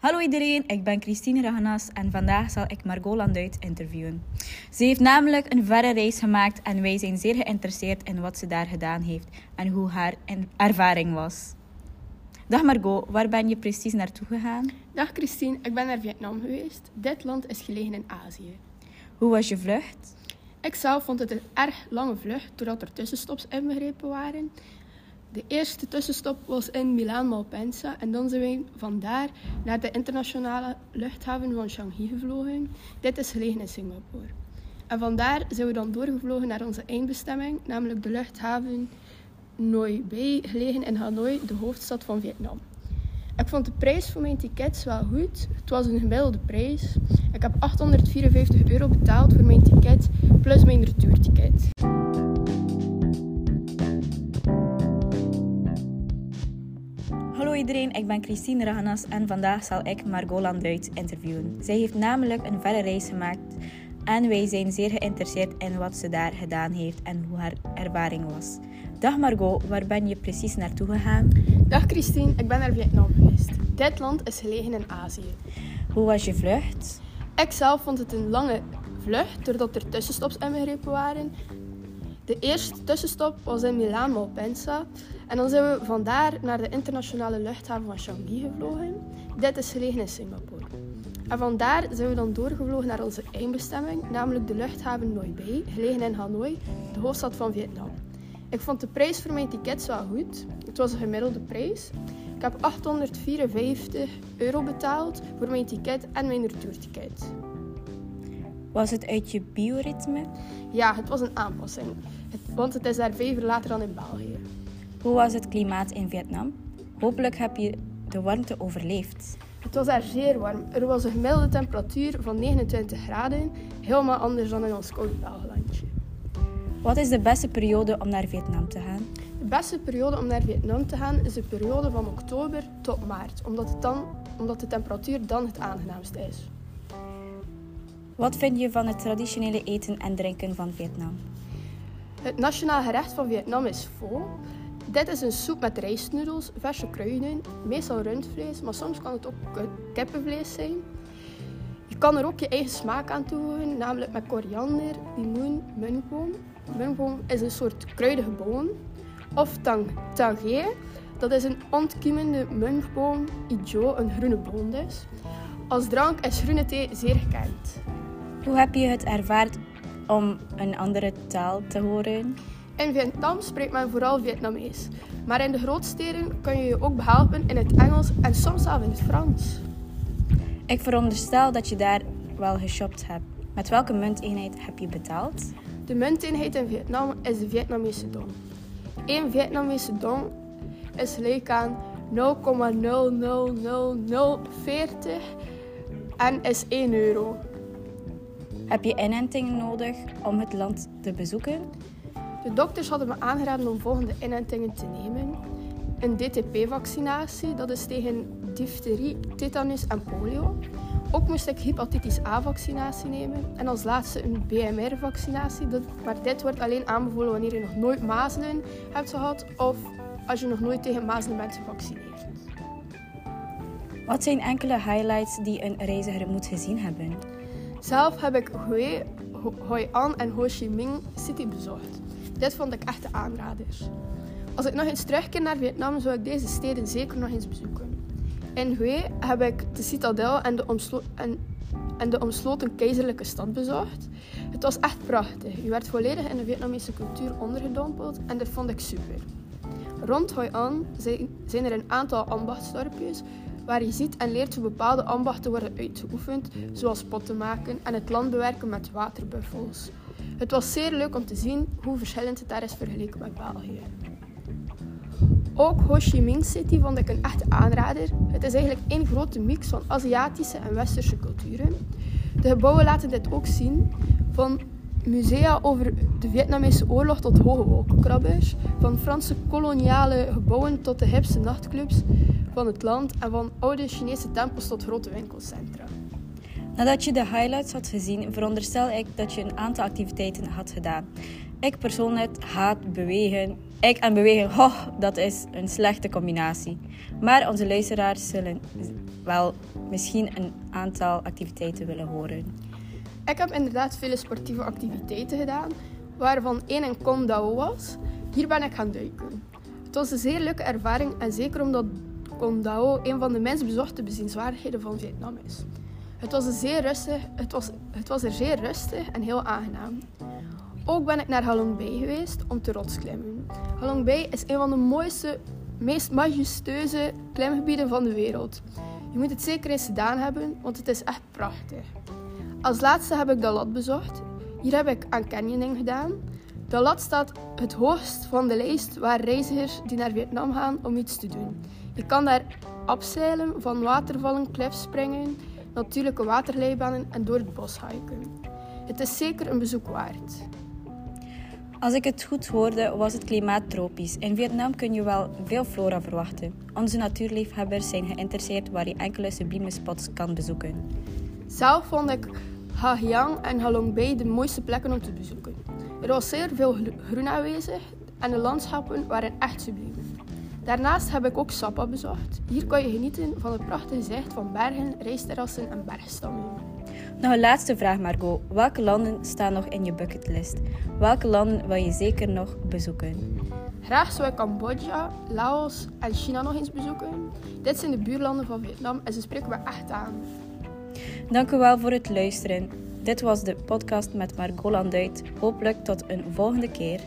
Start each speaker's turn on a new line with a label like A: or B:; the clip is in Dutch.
A: Hallo iedereen, ik ben Christine Raganas en vandaag zal ik Margot Landuit interviewen. Ze heeft namelijk een verre reis gemaakt en wij zijn zeer geïnteresseerd in wat ze daar gedaan heeft en hoe haar ervaring was. Dag Margot, waar ben je precies naartoe gegaan?
B: Dag Christine, ik ben naar Vietnam geweest. Dit land is gelegen in Azië.
A: Hoe was je vlucht?
B: Ik zelf vond het een erg lange vlucht, doordat er tussenstops inbegrepen waren. De eerste tussenstop was in Milaan Malpensa en dan zijn wij vandaar naar de internationale luchthaven van Shanghai gevlogen. Dit is gelegen in Singapore. En vandaar zijn we dan doorgevlogen naar onze eindbestemming, namelijk de luchthaven Noi Bay, gelegen in Hanoi, de hoofdstad van Vietnam. Ik vond de prijs voor mijn tickets wel goed. Het was een gemiddelde prijs. Ik heb 854 euro betaald voor mijn ticket, plus mijn retourticket.
A: Iedereen, ik ben Christine Raganas en vandaag zal ik Margot Landuit interviewen. Zij heeft namelijk een verre reis gemaakt en wij zijn zeer geïnteresseerd in wat ze daar gedaan heeft en hoe haar ervaring was. Dag Margot, waar ben je precies naartoe gegaan?
B: Dag Christine, ik ben naar Vietnam geweest. Dit land is gelegen in Azië.
A: Hoe was je vlucht?
B: Ik zelf vond het een lange vlucht, doordat er tussenstops inbegrepen waren. De eerste tussenstop was in Milaan Malpensa. En dan zijn we vandaar naar de internationale luchthaven van Changi gevlogen. Dit is gelegen in Singapore. En vandaar zijn we dan doorgevlogen naar onze eindbestemming, namelijk de luchthaven Noi Bay, gelegen in Hanoi, de hoofdstad van Vietnam. Ik vond de prijs voor mijn tickets wel goed. Het was een gemiddelde prijs. Ik heb 854 euro betaald voor mijn ticket en mijn retourticket.
A: Was het uit je bioritme?
B: Ja, het was een aanpassing. want het is daar vijf uur later dan in België.
A: Hoe was het klimaat in Vietnam? Hopelijk heb je de warmte overleefd.
B: Het was daar zeer warm. Er was een gemiddelde temperatuur van 29 graden, helemaal anders dan in ons koude Belgelandje.
A: Wat is de beste periode om naar Vietnam te gaan?
B: De beste periode om naar Vietnam te gaan is de periode van oktober tot maart, omdat, het dan, omdat de temperatuur dan het aangenaamst is.
A: Wat vind je van het traditionele eten en drinken van Vietnam?
B: Het nationaal gerecht van Vietnam is pho. Dit is een soep met rijstnoedels, verse kruiden, meestal rundvlees, maar soms kan het ook kippenvlees zijn. Je kan er ook je eigen smaak aan toevoegen, namelijk met koriander, limoen, mungoboom. Mungoboom is een soort kruidige boon. Of tang, tangé, dat is een ontkiemende mungboom, ijo, een groene boon dus. Als drank is groene thee zeer gekend.
A: Hoe heb je het ervaard om een andere taal te horen?
B: In Vietnam spreekt men vooral Vietnamees. Maar in de grootsteden kun je je ook behelpen in het Engels en soms zelfs in het Frans.
A: Ik veronderstel dat je daar wel geshopt hebt. Met welke munteenheid heb je betaald?
B: De munteenheid in Vietnam is de Vietnamese dong. Eén Vietnamese dong is gelijk aan 0,00040 en is 1 euro.
A: Heb je inenting nodig om het land te bezoeken?
B: De dokters hadden me aangeraden om volgende inentingen te nemen. Een DTP-vaccinatie, dat is tegen difterie, tetanus en polio. Ook moest ik hepatitis A-vaccinatie nemen. En als laatste een BMR-vaccinatie. Maar dit wordt alleen aanbevolen wanneer je nog nooit mazelen hebt gehad of als je nog nooit tegen mazelen bent gevaccineerd.
A: Wat zijn enkele highlights die een reiziger moet gezien hebben?
B: Zelf heb ik Hue, Hoi An en Ho Chi Minh City bezocht. Dit vond ik echt de aanraders. Als ik nog eens terugkeer naar Vietnam, zou ik deze steden zeker nog eens bezoeken. In Hue heb ik de citadel en de, en, en de omsloten keizerlijke stad bezocht. Het was echt prachtig. Je werd volledig in de Vietnamese cultuur ondergedompeld en dat vond ik super. Rond Hoi An zijn er een aantal ambachtsdorpjes waar je ziet en leert hoe bepaalde ambachten worden uitgeoefend, zoals potten maken en het land bewerken met waterbuffels. Het was zeer leuk om te zien hoe verschillend het daar is vergeleken met België. Ook Ho Chi Minh City vond ik een echte aanrader. Het is eigenlijk één grote mix van Aziatische en Westerse culturen. De gebouwen laten dit ook zien, van musea over de Vietnamese oorlog tot hoge wolkenkrabbers, van Franse koloniale gebouwen tot de hipste nachtclubs van het land en van oude Chinese tempels tot grote winkelcentra.
A: Nadat je de highlights had gezien, veronderstel ik dat je een aantal activiteiten had gedaan. Ik persoonlijk haat bewegen. Ik en bewegen, oh, dat is een slechte combinatie. Maar onze luisteraars zullen wel misschien een aantal activiteiten willen horen.
B: Ik heb inderdaad vele sportieve activiteiten gedaan, waarvan één een Condao was. Hier ben ik gaan duiken. Het was een zeer leuke ervaring en zeker omdat Condao een van de minst bezochte bezienswaardigheden van Vietnam is. Het was, zeer rustig, het, was, het was er zeer rustig en heel aangenaam. Ook ben ik naar Halong Bay geweest om te rotsklimmen. Halong Bay is een van de mooiste, meest majestueuze klimgebieden van de wereld. Je moet het zeker eens gedaan hebben, want het is echt prachtig. Als laatste heb ik de lat bezocht. Hier heb ik aan canyoning gedaan. De lat staat het hoogst van de lijst waar reizigers die naar Vietnam gaan om iets te doen. Je kan daar afzeilen, van watervallen, springen, natuurlijke waterleibanen en door het bos hiken. Het is zeker een bezoek waard.
A: Als ik het goed hoorde, was het klimaat tropisch. In Vietnam kun je wel veel flora verwachten. Onze natuurliefhebbers zijn geïnteresseerd waar je enkele sublieme spots kan bezoeken.
B: Zelf vond ik Ha Giang en Halong Bay de mooiste plekken om te bezoeken. Er was zeer veel groen aanwezig en de landschappen waren echt subliem. Daarnaast heb ik ook Sapa bezocht. Hier kan je genieten van het prachtige zicht van bergen, reisterrassen en bergstammen.
A: Nog een laatste vraag, Margot. Welke landen staan nog in je bucketlist? Welke landen wil je zeker nog bezoeken?
B: Graag zou ik Cambodja, Laos en China nog eens bezoeken. Dit zijn de buurlanden van Vietnam en ze spreken me echt aan.
A: Dank u wel voor het luisteren. Dit was de podcast met Margot Landuit. Hopelijk tot een volgende keer.